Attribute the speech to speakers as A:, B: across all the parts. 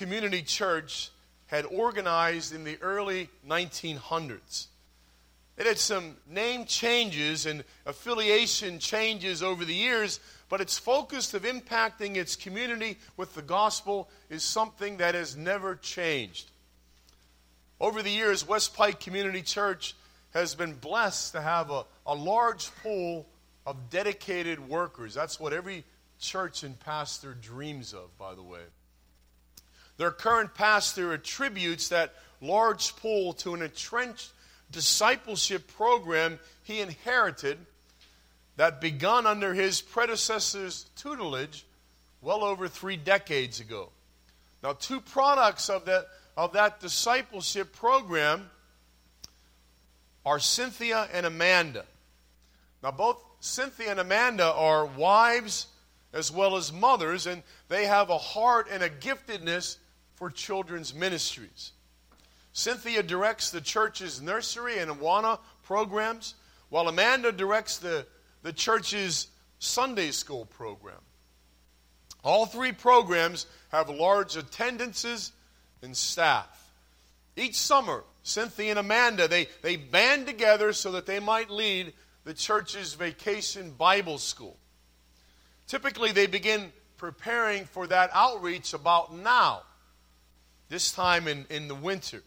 A: Community Church had organized in the early 1900s. It had some name changes and affiliation changes over the years, but its focus of impacting its community with the gospel is something that has never changed. Over the years, West Pike Community Church has been blessed to have a, a large pool of dedicated workers. That's what every church and pastor dreams of, by the way. Their current pastor attributes that large pool to an entrenched discipleship program he inherited that begun under his predecessor's tutelage well over three decades ago. Now, two products of that, of that discipleship program are Cynthia and Amanda. Now, both Cynthia and Amanda are wives as well as mothers, and they have a heart and a giftedness for children's ministries. Cynthia directs the church's nursery and Awana programs, while Amanda directs the, the church's Sunday school program. All three programs have large attendances and staff. Each summer, Cynthia and Amanda, they, they band together so that they might lead the church's vacation Bible school. Typically, they begin preparing for that outreach about now this time in, in the winter.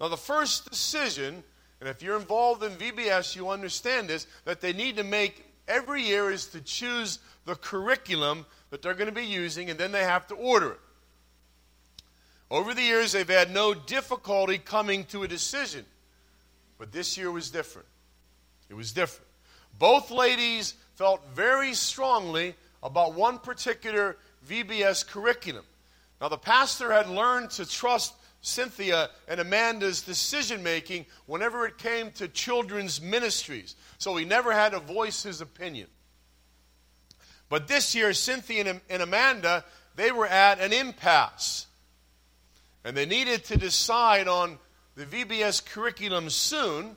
A: Now, the first decision, and if you're involved in VBS, you understand this, that they need to make every year is to choose the curriculum that they're going to be using, and then they have to order it. Over the years, they've had no difficulty coming to a decision, but this year was different. It was different. Both ladies felt very strongly about one particular VBS curriculum. Now, the pastor had learned to trust Cynthia and Amanda's decision making whenever it came to children's ministries. So he never had to voice his opinion. But this year, Cynthia and Amanda, they were at an impasse. And they needed to decide on the VBS curriculum soon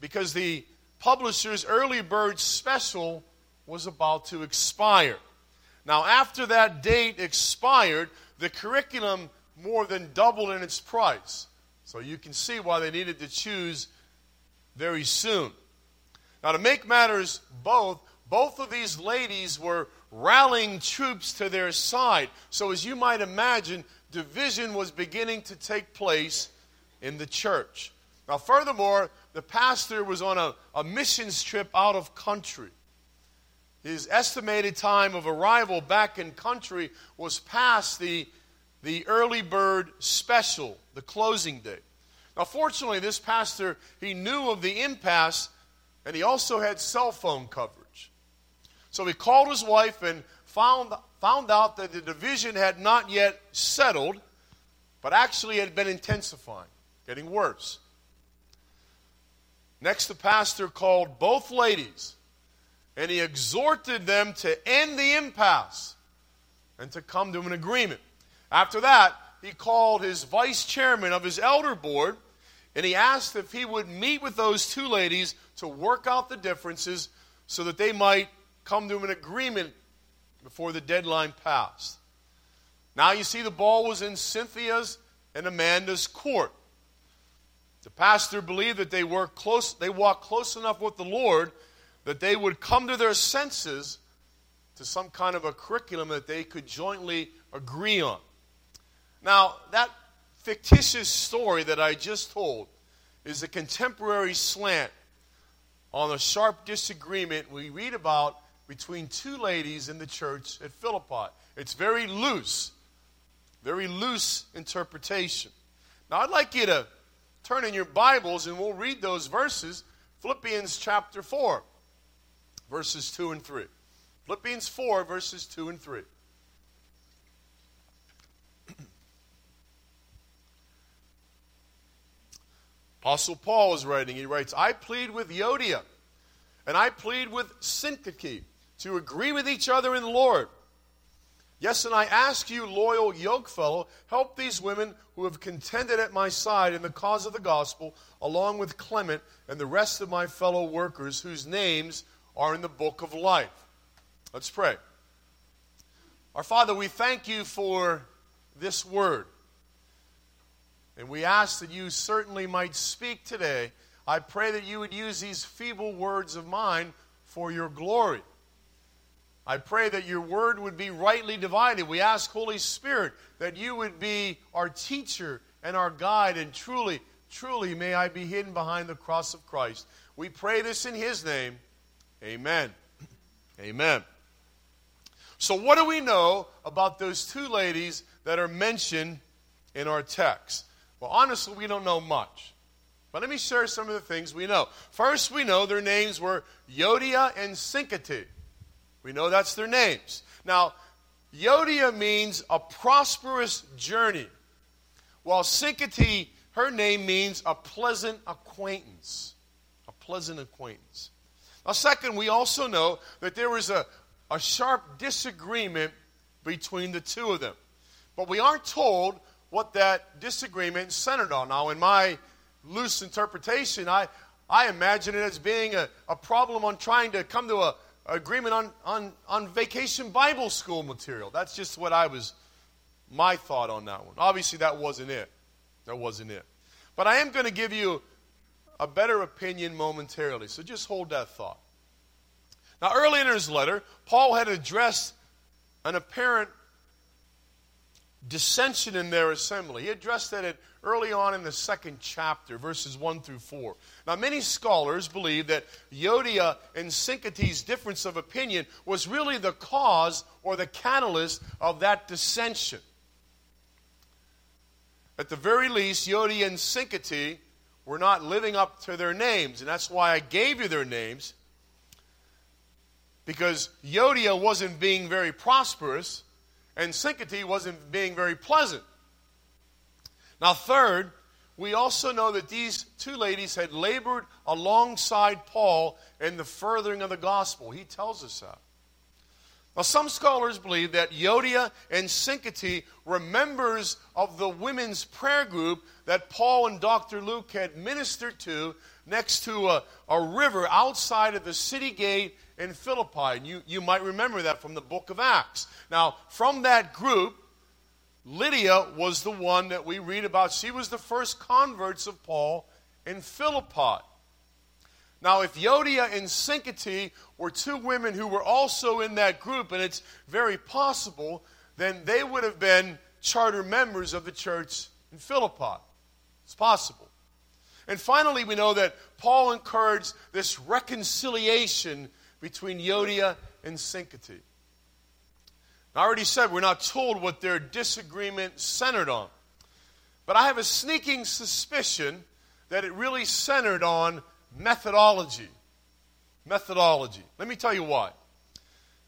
A: because the publisher's early bird special was about to expire. Now, after that date expired, the curriculum more than doubled in its price. So you can see why they needed to choose very soon. Now, to make matters both, both of these ladies were rallying troops to their side. So, as you might imagine, division was beginning to take place in the church. Now, furthermore, the pastor was on a, a missions trip out of country. His estimated time of arrival back in country was past the, the early bird special, the closing day. Now, fortunately, this pastor, he knew of the impasse and he also had cell phone coverage. So he called his wife and found, found out that the division had not yet settled, but actually had been intensifying, getting worse. Next, the pastor called both ladies and he exhorted them to end the impasse and to come to an agreement. After that, he called his vice chairman of his elder board and he asked if he would meet with those two ladies to work out the differences so that they might come to an agreement before the deadline passed. Now you see, the ball was in Cynthia's and Amanda's court. The pastor believed that they were close, they walked close enough with the Lord that they would come to their senses to some kind of a curriculum that they could jointly agree on. Now, that fictitious story that I just told is a contemporary slant on a sharp disagreement we read about between two ladies in the church at Philippi. It's very loose, very loose interpretation. Now, I'd like you to turn in your Bibles and we'll read those verses. Philippians chapter 4 verses 2 and 3. Philippians 4, verses 2 and 3. Apostle Paul is writing. He writes, I plead with Euodia and I plead with Syntyche to agree with each other in the Lord. Yes, and I ask you, loyal yokefellow, help these women who have contended at my side in the cause of the gospel, along with Clement and the rest of my fellow workers whose names are in the book of life. Let's pray. Our Father, we thank you for this word. And we ask that you certainly might speak today. I pray that you would use these feeble words of mine for your glory. I pray that your word would be rightly divided. We ask, Holy Spirit, that you would be our teacher and our guide, and truly, truly may I be hidden behind the cross of Christ. We pray this in his name. Amen. Amen. So, what do we know about those two ladies that are mentioned in our text? Well, honestly, we don't know much. But let me share some of the things we know. First, we know their names were Euodia and Syntyche. We know that's their names. Now, Euodia means a prosperous journey, while Syntyche, her name means a pleasant acquaintance. A pleasant acquaintance. Now, second, we also know that there was a, a sharp disagreement between the two of them. But we aren't told what that disagreement centered on. Now, in my loose interpretation, I, I imagine it as being a, a problem on trying to come to a agreement on, on, on vacation Bible school material. That's just what I was, my thought on that one. Obviously, that wasn't it. That wasn't it. But I am going to give you a better opinion momentarily. So just hold that thought. Now, early in his letter, Paul had addressed an apparent dissension in their assembly. He addressed that early on in the second chapter, verses 1 through 4. Now, many scholars believe that Euodia and Syntyche's difference of opinion was really the cause or the catalyst of that dissension. At the very least, Euodia and Syntyche were not living up to their names, and that's why I gave you their names. Because Euodia wasn't being very prosperous, and Syntyche wasn't being very pleasant. Now, third, we also know that these two ladies had labored alongside Paul in the furthering of the gospel. He tells us that. Now, some scholars believe that Euodia and Syntyche were members of the women's prayer group that Paul and Dr. Luke had ministered to next to a, a river outside of the city gate in Philippi. And you, you might remember that from the book of Acts. Now, from that group, Lydia was the one that we read about. She was the first converts of Paul in Philippi. Now, if Euodia and Syntyche were two women who were also in that group, and it's very possible, then they would have been charter members of the church in Philippi. It's possible. And finally, we know that Paul encouraged this reconciliation between Euodia and Syntyche. I already said we're not told what their disagreement centered on. But I have a sneaking suspicion that it really centered on methodology. Methodology. Let me tell you why.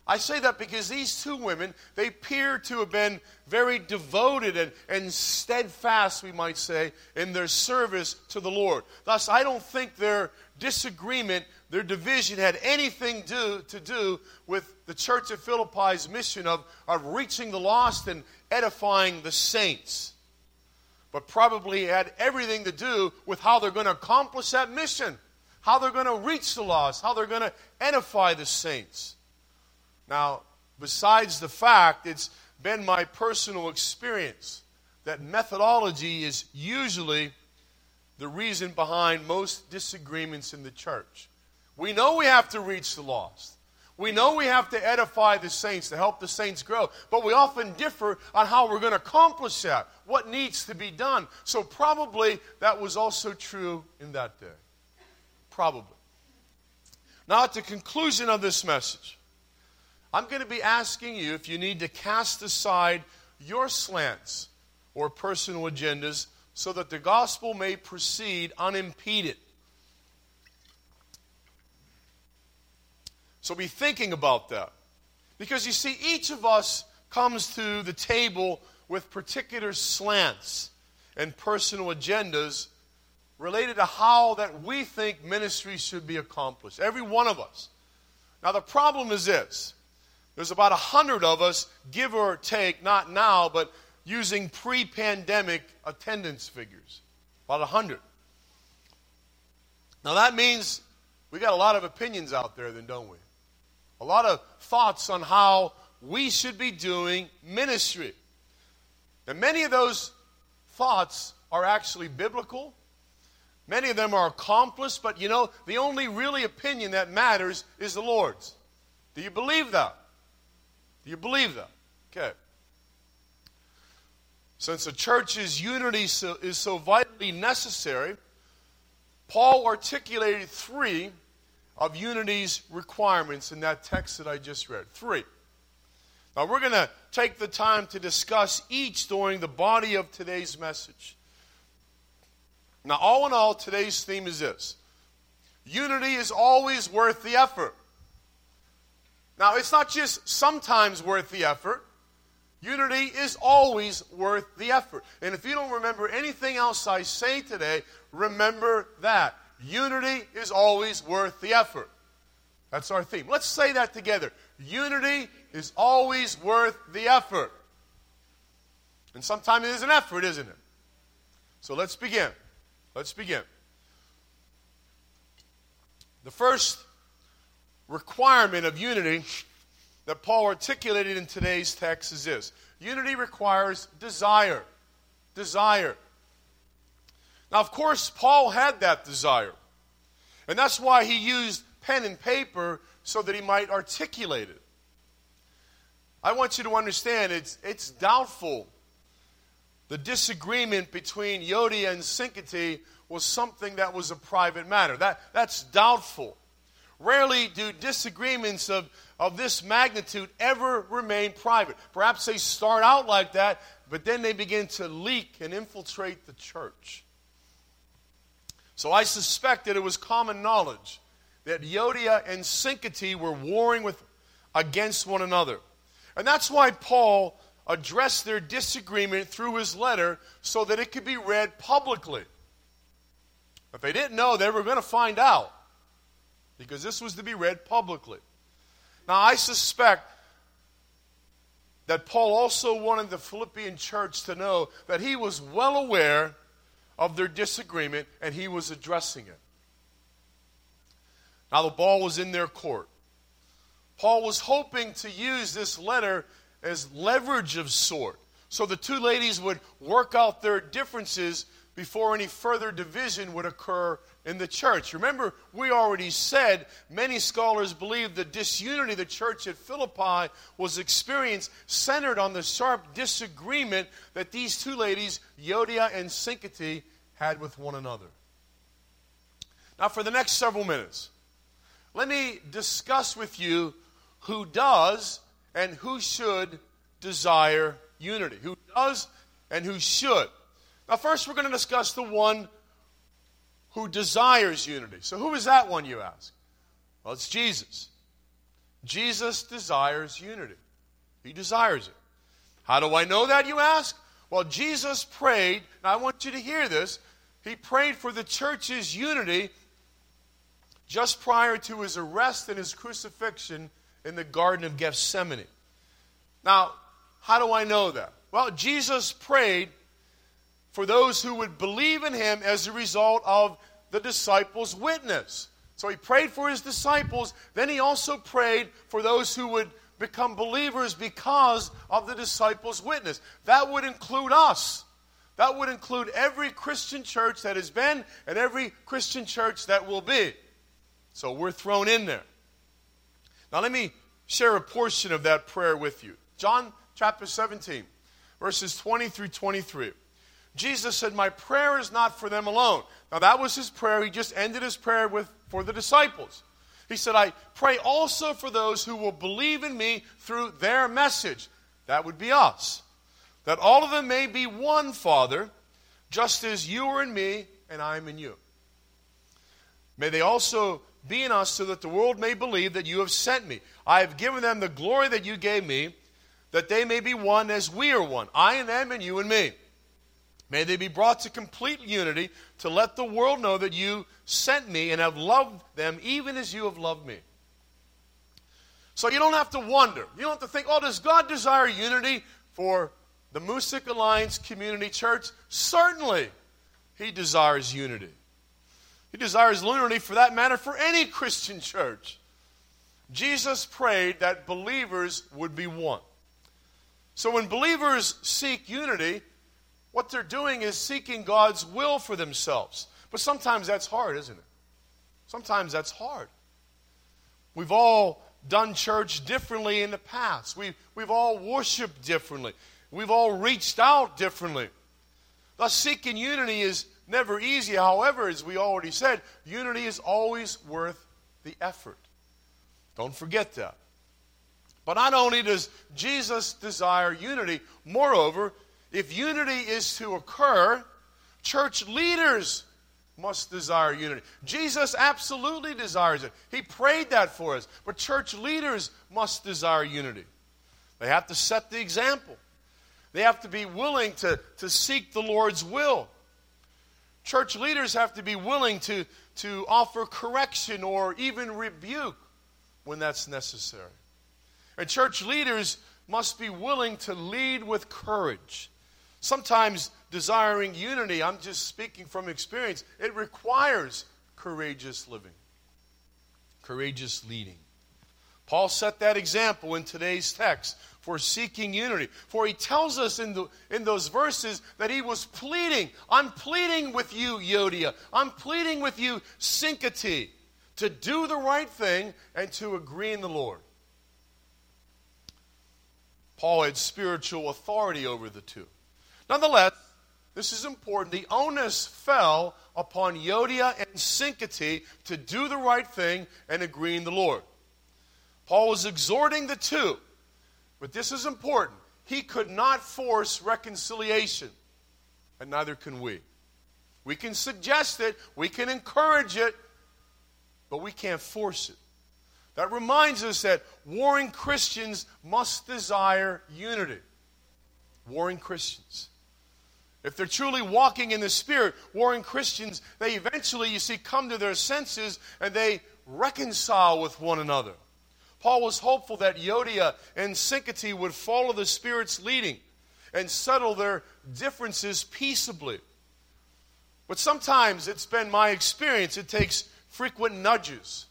A: I say that because these two women, they appear to have been very devoted and, and steadfast, we might say, in their service to the Lord. Thus, I don't think their disagreement, their division had anything do, to do with the church of Philippi's mission of, of reaching the lost and edifying the saints. But probably had everything to do with how they're going to accomplish that mission, how they're going to reach the lost, how they're going to edify the saints. Now, besides the fact, it's been my personal experience that methodology is usually the reason behind most disagreements in the church. We know we have to reach the lost. We know we have to edify the saints to help the saints grow, but we often differ on how we're going to accomplish that, what needs to be done. So, probably that was also true in that day. Probably. Now, at the conclusion of this message, I'm going to be asking you if you need to cast aside your slants or personal agendas so that the gospel may proceed unimpeded. So be thinking about that. Because you see, each of us comes to the table with particular slants and personal agendas related to how that we think ministry should be accomplished. Every one of us. Now the problem is this there's about a hundred of us, give or take, not now, but using pre pandemic attendance figures. About a hundred. Now that means we got a lot of opinions out there, then, don't we? A lot of thoughts on how we should be doing ministry. And many of those thoughts are actually biblical. Many of them are accomplished, but you know, the only really opinion that matters is the Lord's. Do you believe that? Do you believe that? Okay. Since the church's unity is so vitally necessary, Paul articulated three of unity's requirements in that text that I just read. Three. Now, we're going to take the time to discuss each during the body of today's message. Now, all in all, today's theme is this unity is always worth the effort. Now, it's not just sometimes worth the effort. Unity is always worth the effort. And if you don't remember anything else I say today, remember that. Unity is always worth the effort. That's our theme. Let's say that together. Unity is always worth the effort. And sometimes it is an effort, isn't it? So let's begin. Let's begin. The first requirement of unity that Paul articulated in today's text is this unity requires desire. Desire. Now, of course, Paul had that desire. And that's why he used pen and paper so that he might articulate it. I want you to understand it's, it's doubtful. The disagreement between Euodia and Syntyche was something that was a private matter. That, that's doubtful. Rarely do disagreements of, of this magnitude ever remain private. Perhaps they start out like that, but then they begin to leak and infiltrate the church. So I suspect that it was common knowledge that Euodia and Syntyche were warring with, against one another. And that's why Paul addressed their disagreement through his letter so that it could be read publicly. If they didn't know, they were going to find out because this was to be read publicly. Now, I suspect that Paul also wanted the Philippian church to know that he was well aware of their disagreement and he was addressing it. Now, the ball was in their court. Paul was hoping to use this letter as leverage of sort so the two ladies would work out their differences before any further division would occur in the church. Remember, we already said many scholars believe the disunity the church at Philippi was experienced centered on the sharp disagreement that these two ladies, Euodia and Syntyche, had with one another. Now, for the next several minutes, let me discuss with you who does and who should desire unity. Who does and who should. Now, first, we're going to discuss the one who desires unity. So, who is that one, you ask? Well, it's Jesus. Jesus desires unity, he desires it. How do I know that, you ask? Well, Jesus prayed, and I want you to hear this. He prayed for the church's unity just prior to his arrest and his crucifixion in the Garden of Gethsemane. Now, how do I know that? Well, Jesus prayed for those who would believe in him as a result of the disciples' witness. So he prayed for his disciples, then he also prayed for those who would become believers because of the disciples' witness. That would include us. That would include every Christian church that has been and every Christian church that will be. So we're thrown in there. Now, let me share a portion of that prayer with you. John chapter 17, verses 20 through 23. Jesus said, My prayer is not for them alone. Now, that was his prayer. He just ended his prayer with for the disciples. He said, I pray also for those who will believe in me through their message. That would be us. That all of them may be one, Father, just as you are in me and I am in you. May they also be in us so that the world may believe that you have sent me. I have given them the glory that you gave me, that they may be one as we are one, I and them and you and me. May they be brought to complete unity to let the world know that you sent me and have loved them even as you have loved me. So you don't have to wonder. You don't have to think, oh, does God desire unity for the Moosic Alliance Community Church? Certainly, He desires unity. He desires unity for that matter for any Christian church. Jesus prayed that believers would be one. So when believers seek unity, what they're doing is seeking God's will for themselves. But sometimes that's hard, isn't it? Sometimes that's hard. We've all done church differently in the past. We've, we've all worshiped differently. We've all reached out differently. Thus, seeking unity is never easy. However, as we already said, unity is always worth the effort. Don't forget that. But not only does Jesus desire unity, moreover, if unity is to occur, church leaders must desire unity. Jesus absolutely desires it. He prayed that for us. But church leaders must desire unity. They have to set the example, they have to be willing to, to seek the Lord's will. Church leaders have to be willing to, to offer correction or even rebuke when that's necessary. And church leaders must be willing to lead with courage. Sometimes desiring unity, I'm just speaking from experience, it requires courageous living, courageous leading. Paul set that example in today's text for seeking unity. For he tells us in, the, in those verses that he was pleading. I'm pleading with you, Euodia. I'm pleading with you, Syntyche, to do the right thing and to agree in the Lord. Paul had spiritual authority over the two. Nonetheless, this is important. The onus fell upon Euodia and Syntyche to do the right thing and agree in the Lord. Paul was exhorting the two, but this is important. He could not force reconciliation, and neither can we. We can suggest it, we can encourage it, but we can't force it. That reminds us that warring Christians must desire unity. Warring Christians. If they're truly walking in the Spirit, warring Christians, they eventually, you see, come to their senses and they reconcile with one another. Paul was hopeful that Euodia and Syntyche would follow the Spirit's leading and settle their differences peaceably. But sometimes it's been my experience, it takes frequent nudges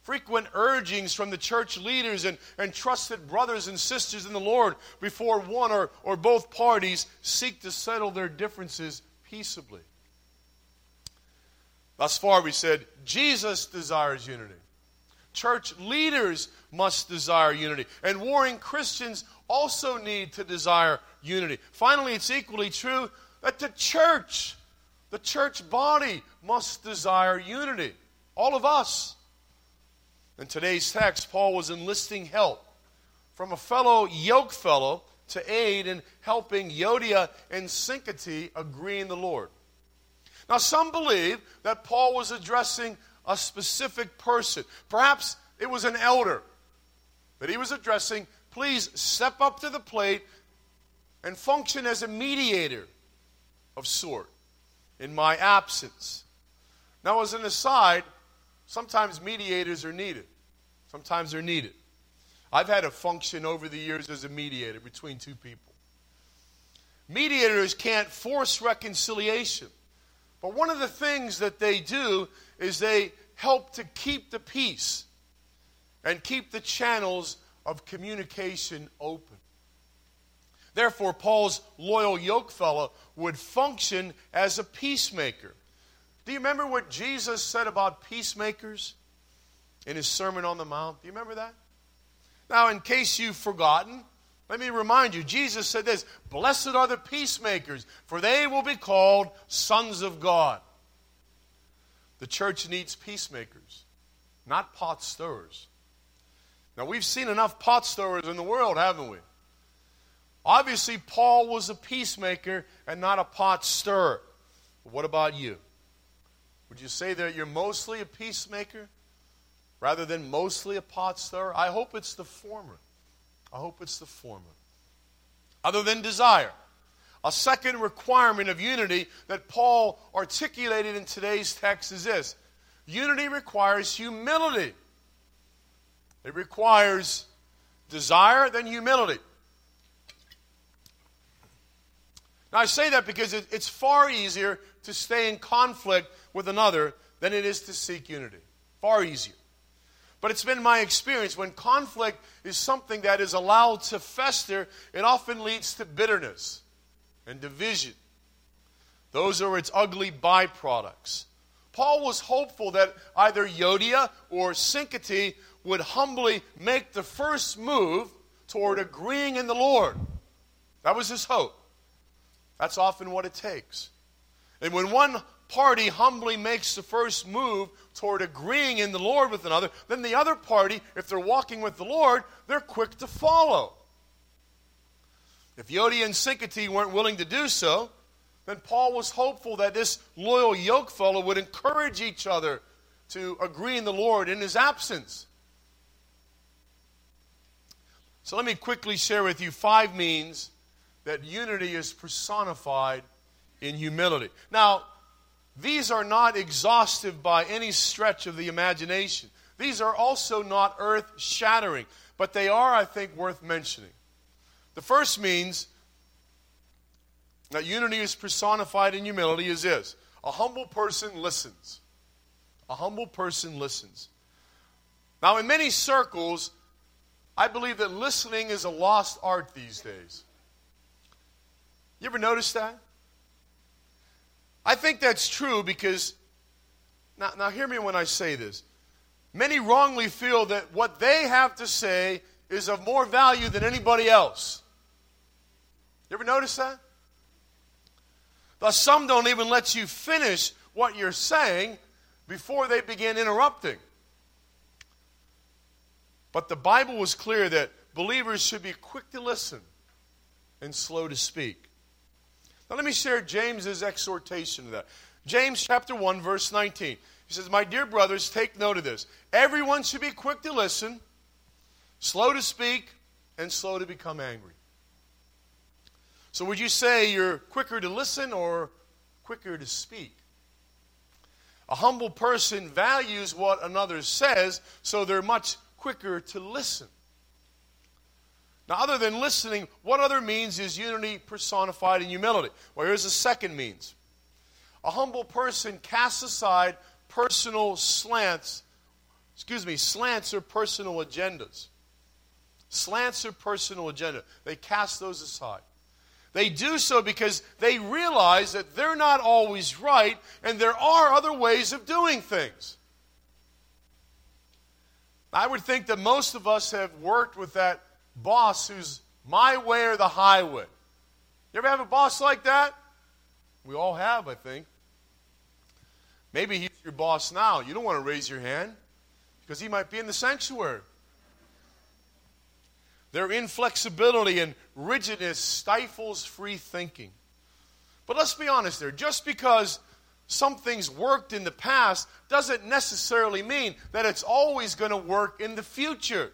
A: frequent urgings from the church leaders and, and trusted brothers and sisters in the Lord before one or, or both parties seek to settle their differences peaceably. Thus far, we said Jesus desires unity. Church leaders must desire unity. And warring Christians also need to desire unity. Finally, it's equally true that the church, the church body, must desire unity. All of us. In today's text, Paul was enlisting help from a fellow yoke fellow to aid in helping Euodia and Syntyche agree in the Lord. Now, some believe that Paul was addressing a specific person. Perhaps it was an elder that he was addressing. Please step up to the plate and function as a mediator of sort in my absence. Now, as an aside, sometimes mediators are needed. Sometimes they're needed. I've had a function over the years as a mediator between two people. Mediators can't force reconciliation, but one of the things that they do is they help to keep the peace and keep the channels of communication open. Therefore, Paul's loyal yokefellow would function as a peacemaker. Do you remember what Jesus said about peacemakers? in his Sermon on the Mount. Do you remember that? Now, in case you've forgotten, let me remind you Jesus said this Blessed are the peacemakers, for they will be called sons of God. The church needs peacemakers, not pot stirrers. Now, we've seen enough pot stirrers in the world, haven't we? Obviously, Paul was a peacemaker and not a pot stirrer. But what about you? Would you say that you're mostly a peacemaker rather than mostly a pot stirrer? I hope it's the former. I hope it's the former. Other than desire. A second requirement of unity that Paul articulated in today's text is this unity requires humility. It requires desire, then humility. Now, I say that because it's far easier to stay in conflict with another than it is to seek unity. Far easier. But it's been my experience when conflict is something that is allowed to fester, it often leads to bitterness and division. Those are its ugly byproducts. Paul was hopeful that either Euodia or Syntyche would humbly make the first move toward agreeing in the Lord. That was his hope. That's often what it takes. And when one party humbly makes the first move toward agreeing in the Lord with another, then the other party, if they're walking with the Lord, they're quick to follow. If Euodia and Syntyche weren't willing to do so, then Paul was hopeful that this loyal yoke fellow would encourage each other to agree in the Lord in his absence. So let me quickly share with you five means that unity is personified in humility. Now, these are not exhaustive by any stretch of the imagination. These are also not earth shattering, but they are, I think, worth mentioning. The first means that unity is personified in humility is this a humble person listens. A humble person listens. Now, in many circles, I believe that listening is a lost art these days. You ever notice that? I think that's true because, now, now hear me when I say this. Many wrongly feel that what they have to say is of more value than anybody else. You ever notice that? Thus, some don't even let you finish what you're saying before they begin interrupting. But the Bible was clear that believers should be quick to listen and slow to speak. Now, let me share James's exhortation to that. James chapter 1, verse 19. He says, My dear brothers, take note of this. Everyone should be quick to listen, slow to speak, and slow to become angry. So, would you say you're quicker to listen or quicker to speak? A humble person values what another says, so they're much quicker to listen. Now, other than listening, what other means is unity personified in humility? Well, here's a second means. A humble person casts aside personal slants, excuse me, slants or personal agendas. Slants or personal agenda. They cast those aside. They do so because they realize that they're not always right and there are other ways of doing things. I would think that most of us have worked with that boss who's my way or the highway. You ever have a boss like that? We all have, I think. Maybe he's your boss now. You don't want to raise your hand because he might be in the sanctuary. Their inflexibility and rigidness stifles free thinking. But let's be honest there. Just because something's worked in the past doesn't necessarily mean that it's always going to work in the future.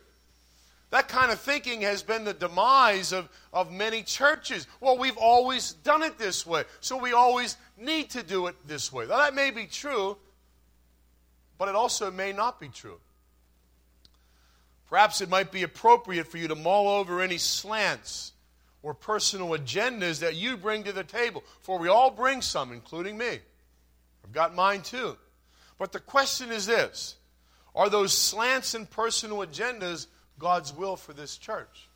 A: That kind of thinking has been the demise of, of many churches. Well, we've always done it this way, so we always need to do it this way. Now, that may be true, but it also may not be true. Perhaps it might be appropriate for you to mull over any slants or personal agendas that you bring to the table, for we all bring some, including me. I've got mine too. But the question is this Are those slants and personal agendas God's will for this church?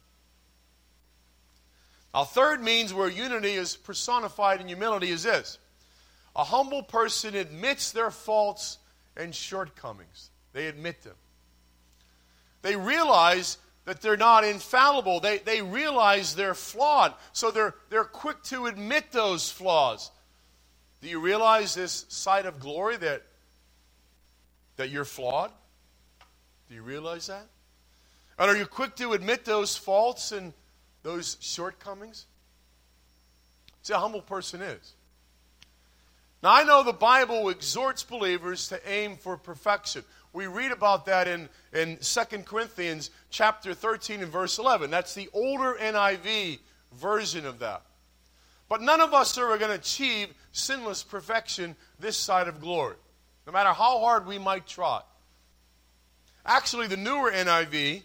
A: Our third means where unity is personified in humility is this a humble person admits their faults and shortcomings, they admit them. They realize that they're not infallible. They, they realize they're flawed. So they're, they're quick to admit those flaws. Do you realize this side of glory that, that you're flawed? Do you realize that? And are you quick to admit those faults and those shortcomings? See, a humble person is. Now, I know the Bible exhorts believers to aim for perfection. We read about that in, in 2 Corinthians chapter 13 and verse 11. That's the older NIV version of that. But none of us are going to achieve sinless perfection this side of glory, no matter how hard we might try. Actually, the newer NIV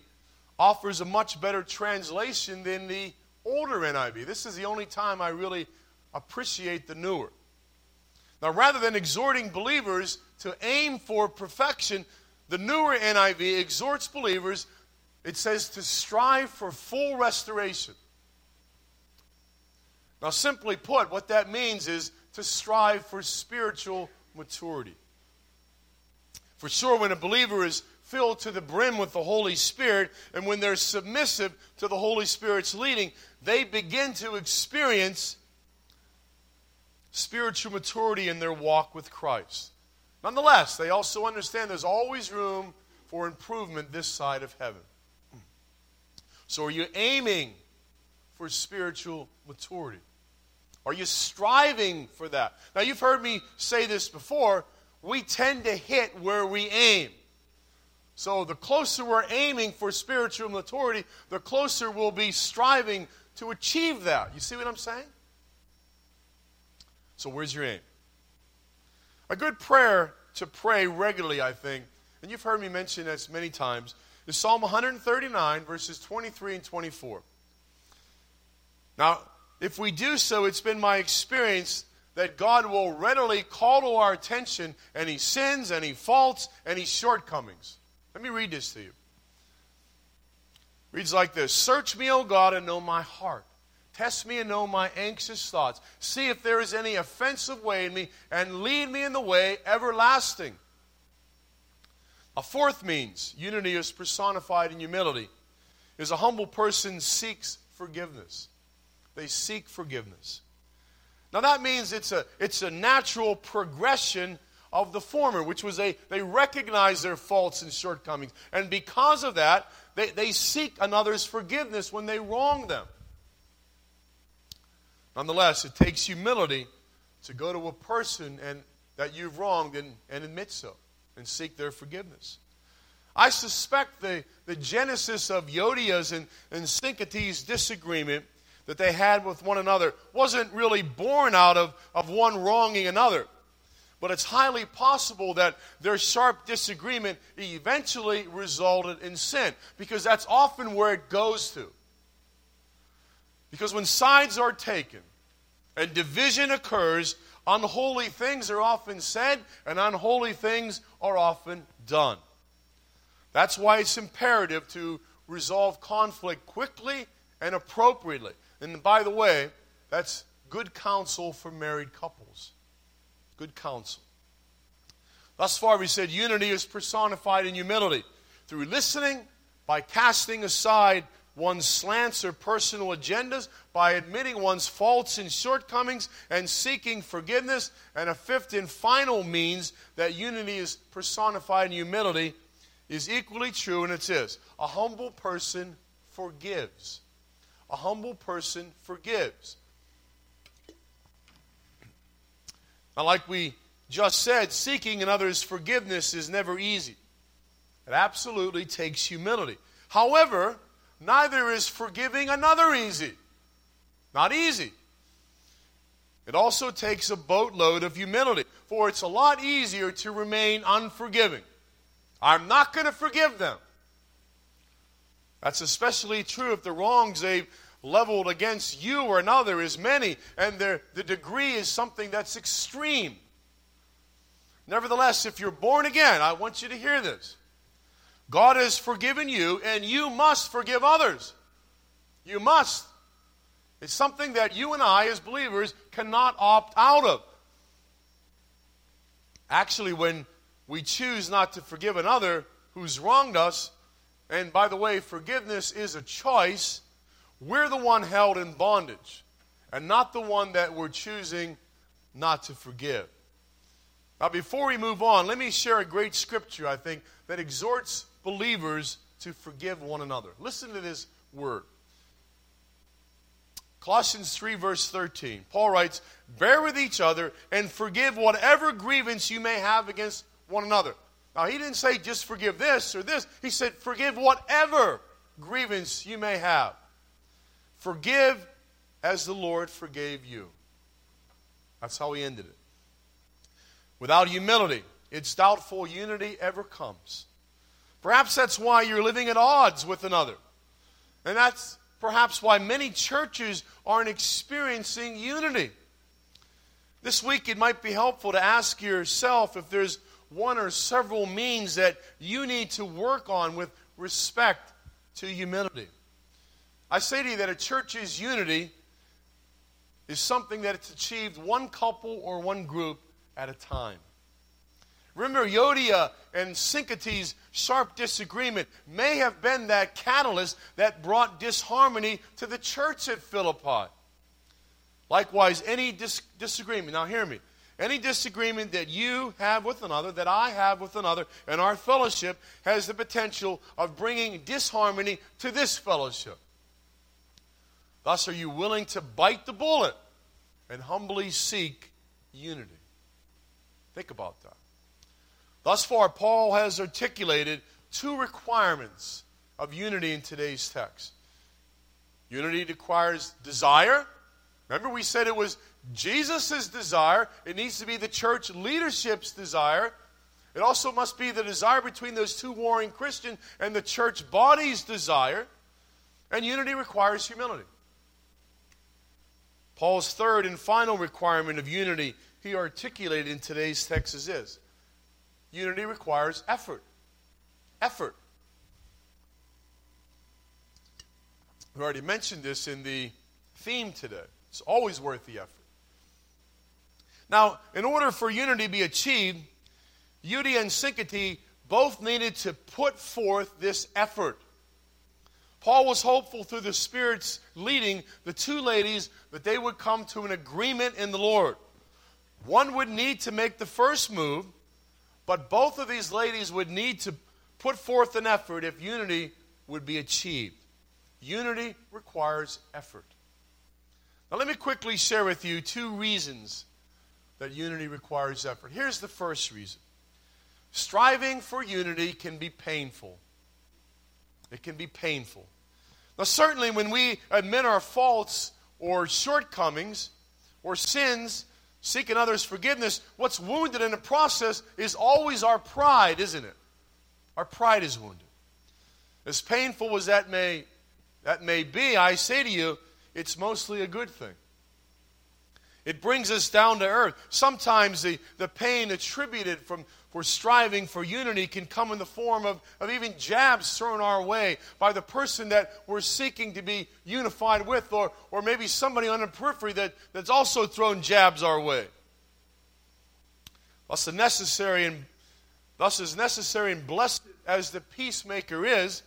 A: offers a much better translation than the older NIV. This is the only time I really appreciate the newer. Now, rather than exhorting believers to aim for perfection, The newer NIV exhorts believers, it says, to strive for full restoration. Now, simply put, what that means is to strive for spiritual maturity. For sure, when a believer is filled to the brim with the Holy Spirit, and when they're submissive to the Holy Spirit's leading, they begin to experience spiritual maturity in their walk with Christ. Nonetheless, they also understand there's always room for improvement this side of heaven. So, are you aiming for spiritual maturity? Are you striving for that? Now, you've heard me say this before. We tend to hit where we aim. So, the closer we're aiming for spiritual maturity, the closer we'll be striving to achieve that. You see what I'm saying? So, where's your aim? A good prayer to pray regularly, I think, and you've heard me mention this many times, is Psalm 139, verses 23 and 24. Now, if we do so, it's been my experience that God will readily call to our attention any sins, any faults, any shortcomings. Let me read this to you. Reads like this Search me, O God, and know my heart. Test me and know my anxious thoughts. See if there is any offensive way in me, and lead me in the way everlasting. A fourth means unity is personified in humility. Is a humble person seeks forgiveness. They seek forgiveness. Now that means it's a it's a natural progression of the former, which was a they recognize their faults and shortcomings. And because of that, they, they seek another's forgiveness when they wrong them. Nonetheless, it takes humility to go to a person and that you've wronged and, and admit so and seek their forgiveness. I suspect the, the genesis of Euodia's and, and Syntyche's disagreement that they had with one another wasn't really born out of, of one wronging another. But it's highly possible that their sharp disagreement eventually resulted in sin, because that's often where it goes to. Because when sides are taken and division occurs, unholy things are often said and unholy things are often done. That's why it's imperative to resolve conflict quickly and appropriately. And by the way, that's good counsel for married couples. Good counsel. Thus far, we said unity is personified in humility through listening, by casting aside one's slants or personal agendas, by admitting one's faults and shortcomings and seeking forgiveness. And a fifth and final means that unity is personified in humility is equally true, and it's this a humble person forgives. A humble person forgives. Now, like we just said, seeking another's forgiveness is never easy. It absolutely takes humility. However, neither is forgiving another easy. Not easy. It also takes a boatload of humility, for it's a lot easier to remain unforgiving. I'm not going to forgive them. That's especially true if the wrongs they've leveled against you or another is many, and the degree is something that's extreme. Nevertheless, if you're born again, I want you to hear this. God has forgiven you, and you must forgive others. You must. It's something that you and I, as believers, cannot opt out of. Actually, when we choose not to forgive another who's wronged us, and by the way, forgiveness is a choice, we're the one held in bondage and not the one that we're choosing not to forgive. Now, before we move on, let me share a great scripture, I think, that exhorts believers to forgive one another. Listen to this word. Colossians 3, verse 13. Paul writes, Bear with each other and forgive whatever grievance you may have against one another. Now, he didn't say just forgive this or this. He said, Forgive whatever grievance you may have. Forgive as the Lord forgave you. That's how he ended it. Without humility, it's doubtful unity ever comes. Perhaps that's why you're living at odds with another. And that's perhaps why many churches aren't experiencing unity. This week, it might be helpful to ask yourself if there's one or several means that you need to work on with respect to humility. I say to you that a church's unity is something that it's achieved one couple or one group at a time. Remember, Euodia and Syntyche's sharp disagreement may have been that catalyst that brought disharmony to the church at Philippi. Likewise, any dis- disagreement, now hear me, any disagreement that you have with another, that I have with another, and our fellowship has the potential of bringing disharmony to this fellowship. Thus, are you willing to bite the bullet and humbly seek unity? Think about that. Thus far, Paul has articulated two requirements of unity in today's text. Unity requires desire. Remember, we said it was Jesus' desire. It needs to be the church leadership's desire. It also must be the desire between those two warring Christians and the church body's desire. And unity requires humility. Paul's third and final requirement of unity he articulated in today's text is this Unity requires effort. Effort. We already mentioned this in the theme today. It's always worth the effort. Now, in order for unity to be achieved, Euodia and Syntyche both needed to put forth this effort. Paul was hopeful through the Spirit's leading the two ladies that they would come to an agreement in the Lord. One would need to make the first move, but both of these ladies would need to put forth an effort if unity would be achieved. Unity requires effort. Now, let me quickly share with you two reasons that unity requires effort. Here's the first reason striving for unity can be painful. It can be painful. Now, certainly, when we admit our faults or shortcomings or sins, seeking others' forgiveness, what's wounded in the process is always our pride, isn't it? Our pride is wounded. As painful as that may, that may be, I say to you, it's mostly a good thing. It brings us down to earth. Sometimes the, the pain attributed from, for striving for unity can come in the form of, of even jabs thrown our way by the person that we're seeking to be unified with, or, or maybe somebody on the periphery that, that's also thrown jabs our way. Thus, necessary and thus as necessary and blessed as the peacemaker is,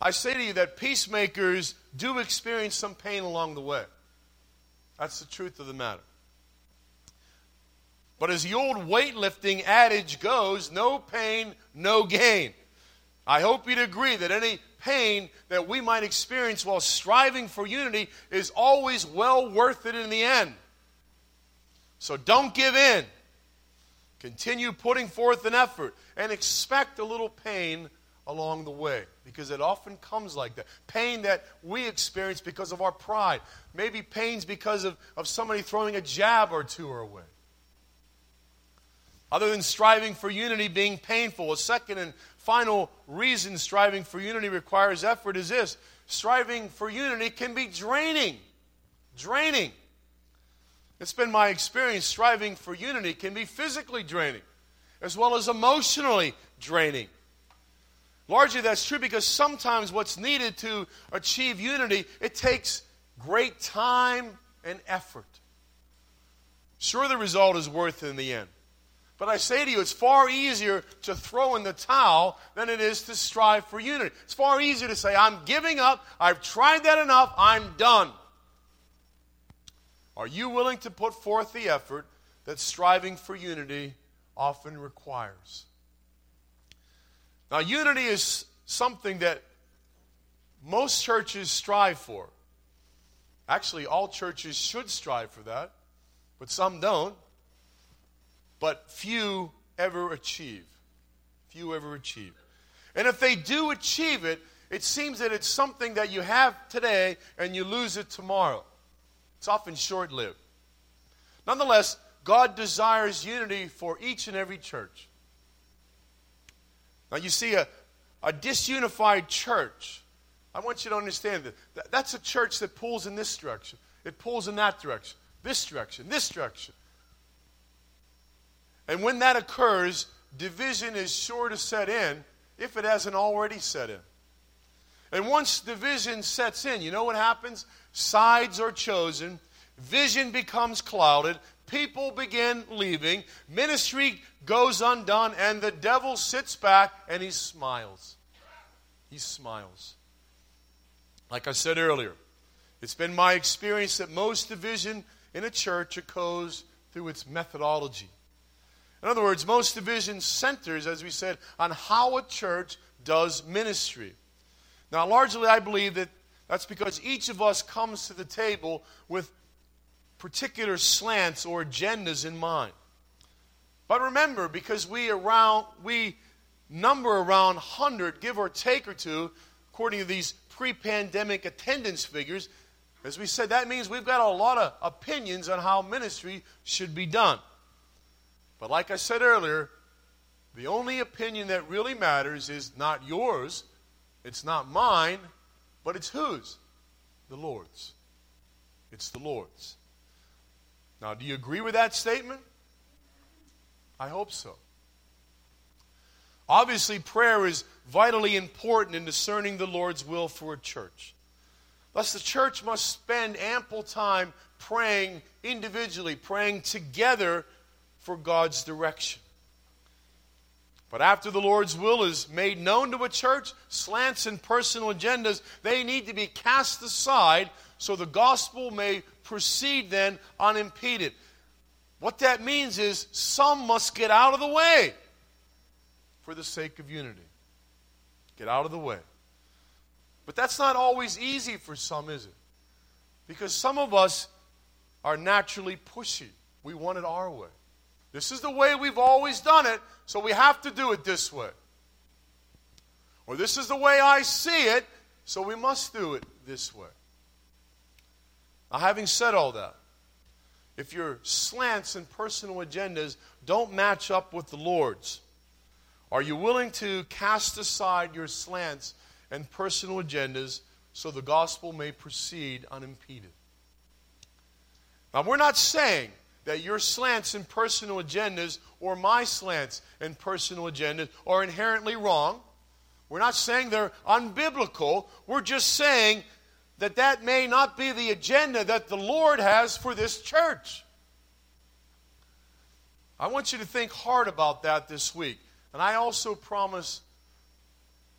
A: I say to you that peacemakers do experience some pain along the way. That's the truth of the matter. But as the old weightlifting adage goes, no pain, no gain. I hope you'd agree that any pain that we might experience while striving for unity is always well worth it in the end. So don't give in. Continue putting forth an effort and expect a little pain along the way because it often comes like that. Pain that we experience because of our pride. Maybe pains because of, of somebody throwing a jab or two our way. Other than striving for unity being painful, a second and final reason striving for unity requires effort is this striving for unity can be draining. Draining. It's been my experience striving for unity can be physically draining as well as emotionally draining. Largely that's true because sometimes what's needed to achieve unity, it takes great time and effort. Sure, the result is worth it in the end. But I say to you, it's far easier to throw in the towel than it is to strive for unity. It's far easier to say, I'm giving up, I've tried that enough, I'm done. Are you willing to put forth the effort that striving for unity often requires? Now, unity is something that most churches strive for. Actually, all churches should strive for that, but some don't. But few ever achieve. Few ever achieve. And if they do achieve it, it seems that it's something that you have today and you lose it tomorrow. It's often short lived. Nonetheless, God desires unity for each and every church. Now, you see, a, a disunified church, I want you to understand that that's a church that pulls in this direction, it pulls in that direction, this direction, this direction. And when that occurs, division is sure to set in if it hasn't already set in. And once division sets in, you know what happens? Sides are chosen, vision becomes clouded, people begin leaving, ministry goes undone, and the devil sits back and he smiles. He smiles. Like I said earlier, it's been my experience that most division in a church occurs through its methodology. In other words, most division centers, as we said, on how a church does ministry. Now, largely, I believe that that's because each of us comes to the table with particular slants or agendas in mind. But remember, because we around we number around 100, give or take or two, according to these pre-pandemic attendance figures, as we said, that means we've got a lot of opinions on how ministry should be done. But like I said earlier, the only opinion that really matters is not yours, it's not mine, but it's whose? The Lord's. It's the Lord's. Now, do you agree with that statement? I hope so. Obviously, prayer is vitally important in discerning the Lord's will for a church. Thus, the church must spend ample time praying individually, praying together for God's direction. But after the Lord's will is made known to a church, slants and personal agendas, they need to be cast aside so the gospel may proceed then unimpeded. What that means is some must get out of the way for the sake of unity. Get out of the way. But that's not always easy for some, is it? Because some of us are naturally pushy. We want it our way. This is the way we've always done it, so we have to do it this way. Or this is the way I see it, so we must do it this way. Now, having said all that, if your slants and personal agendas don't match up with the Lord's, are you willing to cast aside your slants and personal agendas so the gospel may proceed unimpeded? Now, we're not saying that your slants and personal agendas or my slants and personal agendas are inherently wrong. We're not saying they're unbiblical. We're just saying that that may not be the agenda that the Lord has for this church. I want you to think hard about that this week. And I also promise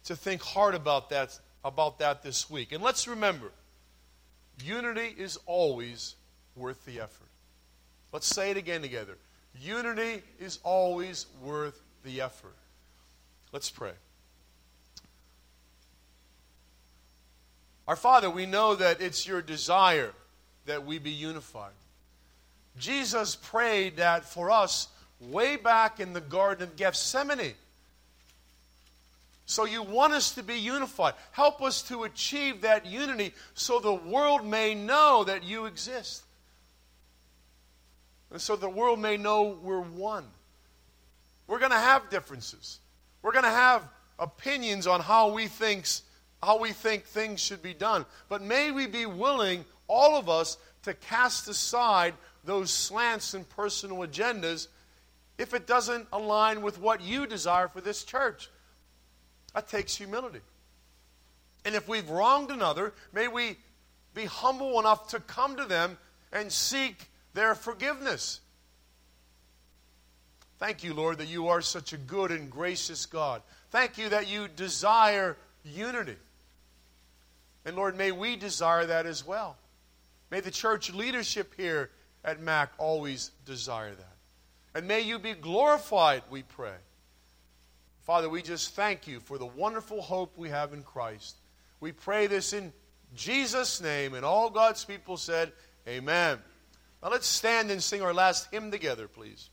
A: to think hard about that about that this week. And let's remember, unity is always worth the effort. Let's say it again together. Unity is always worth the effort. Let's pray. Our Father, we know that it's your desire that we be unified. Jesus prayed that for us way back in the Garden of Gethsemane. So you want us to be unified. Help us to achieve that unity so the world may know that you exist. And so the world may know we're one. We're going to have differences. We're going to have opinions on how we thinks how we think things should be done. But may we be willing, all of us, to cast aside those slants and personal agendas if it doesn't align with what you desire for this church. That takes humility. And if we've wronged another, may we be humble enough to come to them and seek their forgiveness. Thank you, Lord, that you are such a good and gracious God. Thank you that you desire unity. And Lord, may we desire that as well. May the church leadership here at MAC always desire that. And may you be glorified, we pray. Father, we just thank you for the wonderful hope we have in Christ. We pray this in Jesus' name, and all God's people said, Amen. Now let's stand and sing our last hymn together, please.